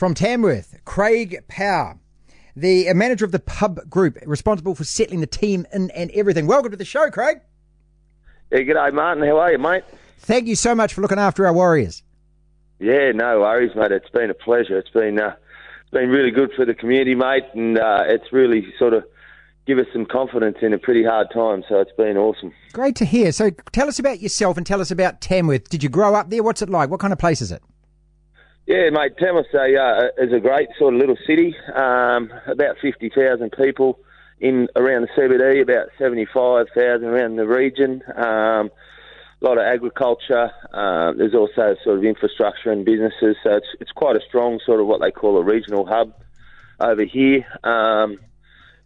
From Tamworth, Craig Power, the manager of the pub group, responsible for settling the team in and everything. Welcome to the show, Craig. Yeah, g'day, Martin. How are you, mate? Thank you so much for looking after our Warriors. Yeah, no worries, mate. It's been a pleasure. It's been uh, it's been really good for the community, mate, and uh, it's really sort of give us some confidence in a pretty hard time. So it's been awesome. Great to hear. So tell us about yourself and tell us about Tamworth. Did you grow up there? What's it like? What kind of place is it? Yeah, mate. Tamworth uh, is a great sort of little city. Um, about fifty thousand people in around the CBD, about seventy five thousand around the region. Um, a lot of agriculture. Uh, there's also sort of infrastructure and businesses, so it's it's quite a strong sort of what they call a regional hub over here. Um,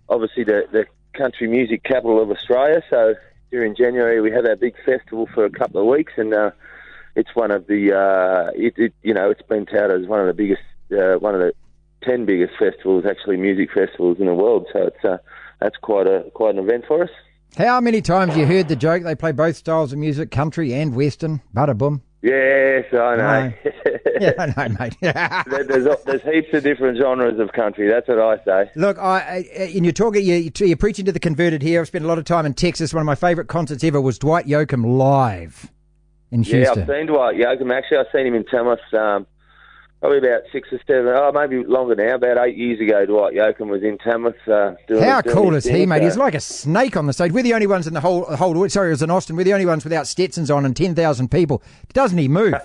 obviously, the the country music capital of Australia. So during January we have our big festival for a couple of weeks, and uh, it's one of the uh, it, it, you know it's been touted as one of the biggest uh, one of the ten biggest festivals, actually music festivals in the world. So it's uh, that's quite a quite an event for us. How many times you heard the joke? They play both styles of music, country and western. Bada boom. Yes, I know. yeah, I know, mate. there's, there's heaps of different genres of country. That's what I say. Look, I, and you're talking, you, you're preaching to the converted here. I've spent a lot of time in Texas. One of my favourite concerts ever was Dwight Yoakam live in Houston. Yeah, I've seen Dwight Yoakam. Actually, I've seen him in Tamworth. Um, probably about six or seven, oh, maybe longer now, about eight years ago, Dwight Yoakam was in Tamworth. Uh, doing, How doing cool is thing, he, mate? so- He's like a snake on the stage. We're the only ones in the whole, whole sorry, it was in Austin. We're the only ones without Stetsons on and 10,000 people. Doesn't he move?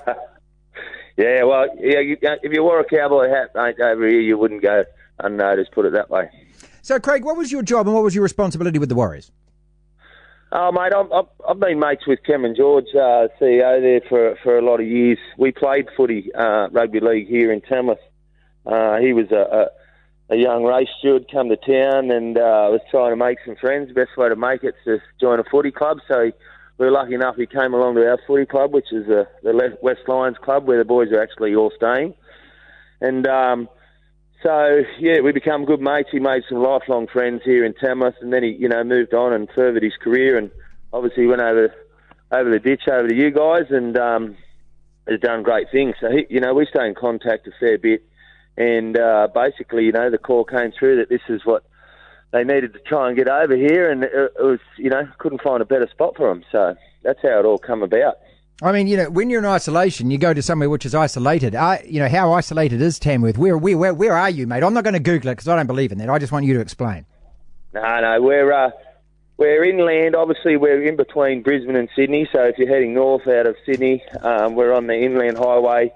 Yeah, well, yeah, you, uh, if you wore a cowboy hat mate, over here, you wouldn't go unnoticed, put it that way. so, Craig, what was your job and what was your responsibility with the Warriors? Oh, mate, I've, I've, been mates with Cameron George, uh, CEO there for, for a lot of years. We played footy, uh, rugby league here in Tamworth. Uh, he was a, a, a young race steward, come to town and uh, was trying to make some friends. Best way to make it is to join a footy club. So we were lucky enough he came along to our footy club, which is the West Lions Club, where the boys are actually all staying. And um, so, yeah, we become good mates. He made some lifelong friends here in Tamworth, and then he, you know, moved on and furthered his career. And obviously, went over over the ditch over to you guys, and um, has done great things. So, he, you know, we stay in contact a fair bit. And uh, basically, you know, the call came through that this is what they needed to try and get over here, and it, was, you know, couldn't find a better spot for them. So that's how it all come about. I mean, you know, when you're in isolation, you go to somewhere which is isolated. I, you know, how isolated is Tamworth? Where, where, where, where are you, mate? I'm not going to Google it because I don't believe in that. I just want you to explain. No, no, we're uh, we're inland. Obviously, we're in between Brisbane and Sydney. So if you're heading north out of Sydney, um, we're on the inland highway,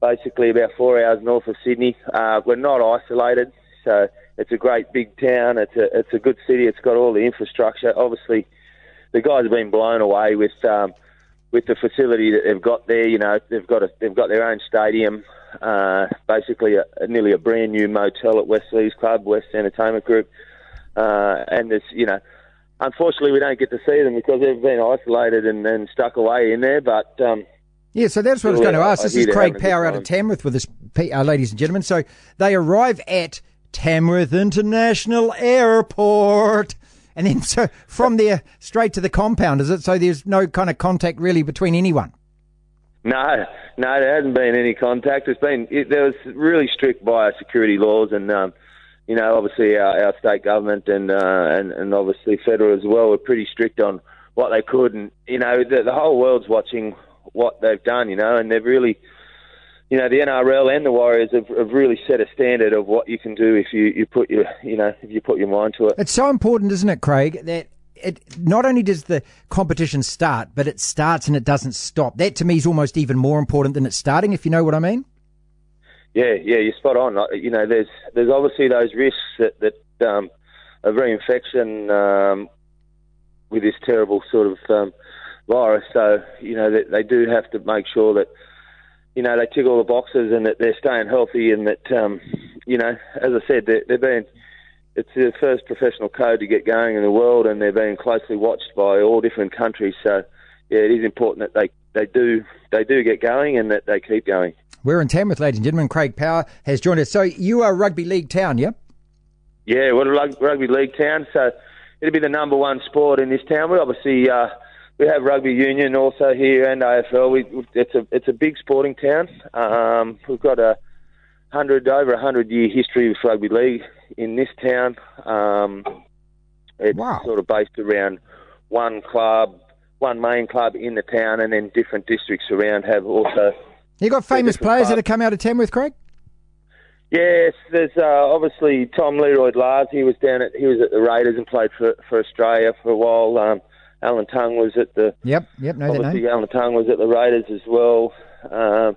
basically about four hours north of Sydney. Uh, we're not isolated, so it's a great big town. It's a it's a good city. It's got all the infrastructure. Obviously, the guys have been blown away with um, with the facility that they've got there. You know, they've got a, they've got their own stadium. Uh, basically, a, nearly a brand new motel at West Leagues Club, West Entertainment Group, uh, and there's you know, unfortunately we don't get to see them because they've been isolated and, and stuck away in there. But um, Yeah, so that's what I was going to ask. This is Craig having a good Power out of. Tamworth with us, uh, ladies and gentlemen. So they arrive at Tamworth International Airport. And then, so from there, straight to the compound, is it? So there's no kind of contact really between anyone. No, no, there hasn't been any contact. It's been it, there was really strict biosecurity laws, and um, you know, obviously our, our state government and, uh, and and obviously federal as well were pretty strict on what they could, and you know, the, the whole world's watching what they've done, you know, and they've really, you know, the NRL and the Warriors have, have really set a standard of what you can do if you, you put your, you know, if you put your mind to it. It's so important, isn't it, Craig, that it not only does the competition start, but it starts and it doesn't stop. That to me is almost even more important than it starting, if you know what I mean. Yeah, yeah, you're spot on. You know, there's there's obviously those risks that that um, of reinfection um, with this terrible sort of um, virus. So you know, they, they do have to make sure that you know they tick all the boxes and that they're staying healthy and that um, you know, as I said, they're, they're being it's the first professional code to get going in the world, and they're being closely watched by all different countries. So yeah, it is important that they they do they do get going and that they keep going. We're in Tamworth, ladies and gentlemen. Craig Power has joined us. So you are a rugby league town, yeah? Yeah, we're a rugby league town, so it'll be the number one sport in this town. We obviously uh, we have rugby union also here and AFL. We, it's a it's a big sporting town. Um, we've got a hundred over a hundred year history of rugby league in this town. Um, it's Wow. sort of based around one club, one main club in the town, and then different districts around have also. You got famous players that have come out of Tamworth, Craig? Yes, there's uh, obviously Tom Learoyd-Lahrs. He was down at he was at the Raiders and played for for Australia for a while. Um, Alan Tongue was at the Yep, yep, know that obviously name. Alan Tongue was at the Raiders as well. Um,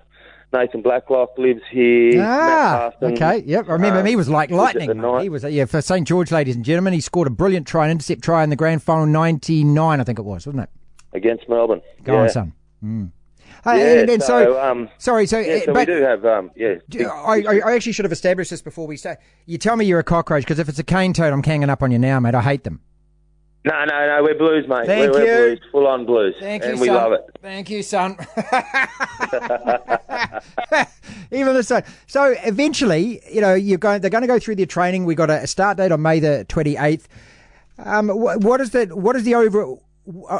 Nathan Blacklock lives here. Ah, okay, yep. I remember um, him. He was like lightning. night. He was, yeah, for St George, ladies and gentlemen. He scored a brilliant try, an intercept try in the grand final, '99, I think it was, wasn't it? against Melbourne. Go yeah. on, son. Mm. Hey, Yeah, and, and so, so, um, sorry, so, Yeah, uh, so but we do have um, yeah. big- I, I, I actually should have established this before we start. You tell me you're a cockroach because if it's a cane toad, I'm hanging up on you now, mate. I hate them. No, no, no. We're blues, mate. Thank we're, you. we're blues, full on blues, Thank and you, we son. love it. Thank you, son. Even the so, so eventually, you know, you're going. They're going to go through their training. We got a start date on May the 28th. Um, wh- what is the what is the over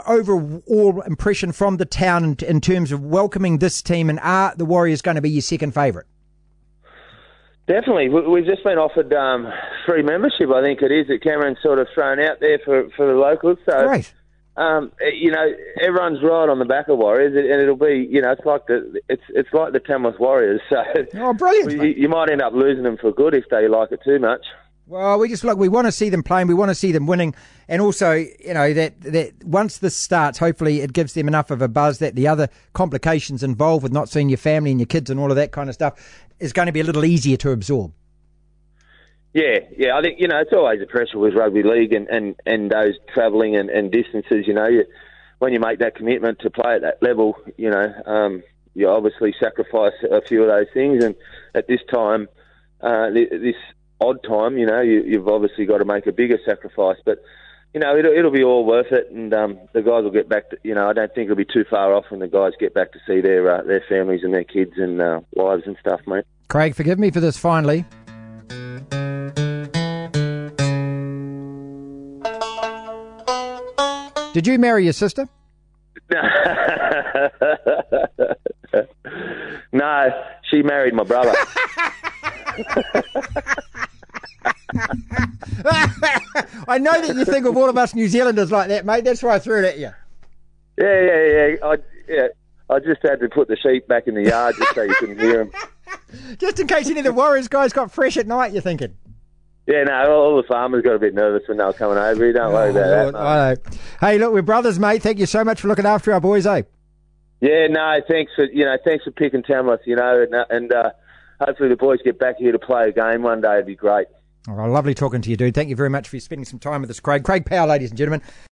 overall impression from the town in, in terms of welcoming this team? And are the Warriors going to be your second favourite? Definitely. We- We've just been offered um, free membership, I think it is, that Cameron's sort of thrown out there for, for the locals. So, Great. um, eh, you know, everyone's right on the back of Warriors, and it'll be, you know, it's like the it's it's like the Tamworth Warriors. So, Oh, brilliant! you, you might end up losing them for good if they like it too much. Well, we just look. We want to see them playing. We want to see them winning, and also, you know, that that once this starts, hopefully, it gives them enough of a buzz that the other complications involved with not seeing your family and your kids and all of that kind of stuff is going to be a little easier to absorb. Yeah, yeah. I think you know it's always a pressure with rugby league and and and those travelling and, and distances. You know, you, when you make that commitment to play at that level, you know, um, you obviously sacrifice a few of those things. And at this time, uh, this odd time, you know, you, you've obviously got to make a bigger sacrifice. But you know, it'll, it'll be all worth it, and um, the guys will get back. To, you know, I don't think it'll be too far off when the guys get back to see their uh, their families and their kids and uh, wives and stuff, mate. Craig, forgive me for this. Finally, did you marry your sister? no, she married my brother. I know that you think of all of us New Zealanders like that, mate. That's why I threw it at you. Yeah, yeah, yeah. I, yeah. I just had to put the sheep back in the yard just so you couldn't hear them. Just in case any of the Warriors guys got fresh at night, you're thinking. Yeah, no, all the farmers got a bit nervous when they were coming over. You don't worry about that. Lord, mate. I know. Hey, look, we're brothers, mate. Thank you so much for looking after our boys, eh? Yeah, no, thanks for you know, thanks for picking Tamworth. You know, and, uh, and uh, hopefully the boys get back here to play a game one day. It'd be great. Oh, lovely talking to you, dude. Thank you very much for spending some time with us, Craig. Craig Power, ladies and gentlemen.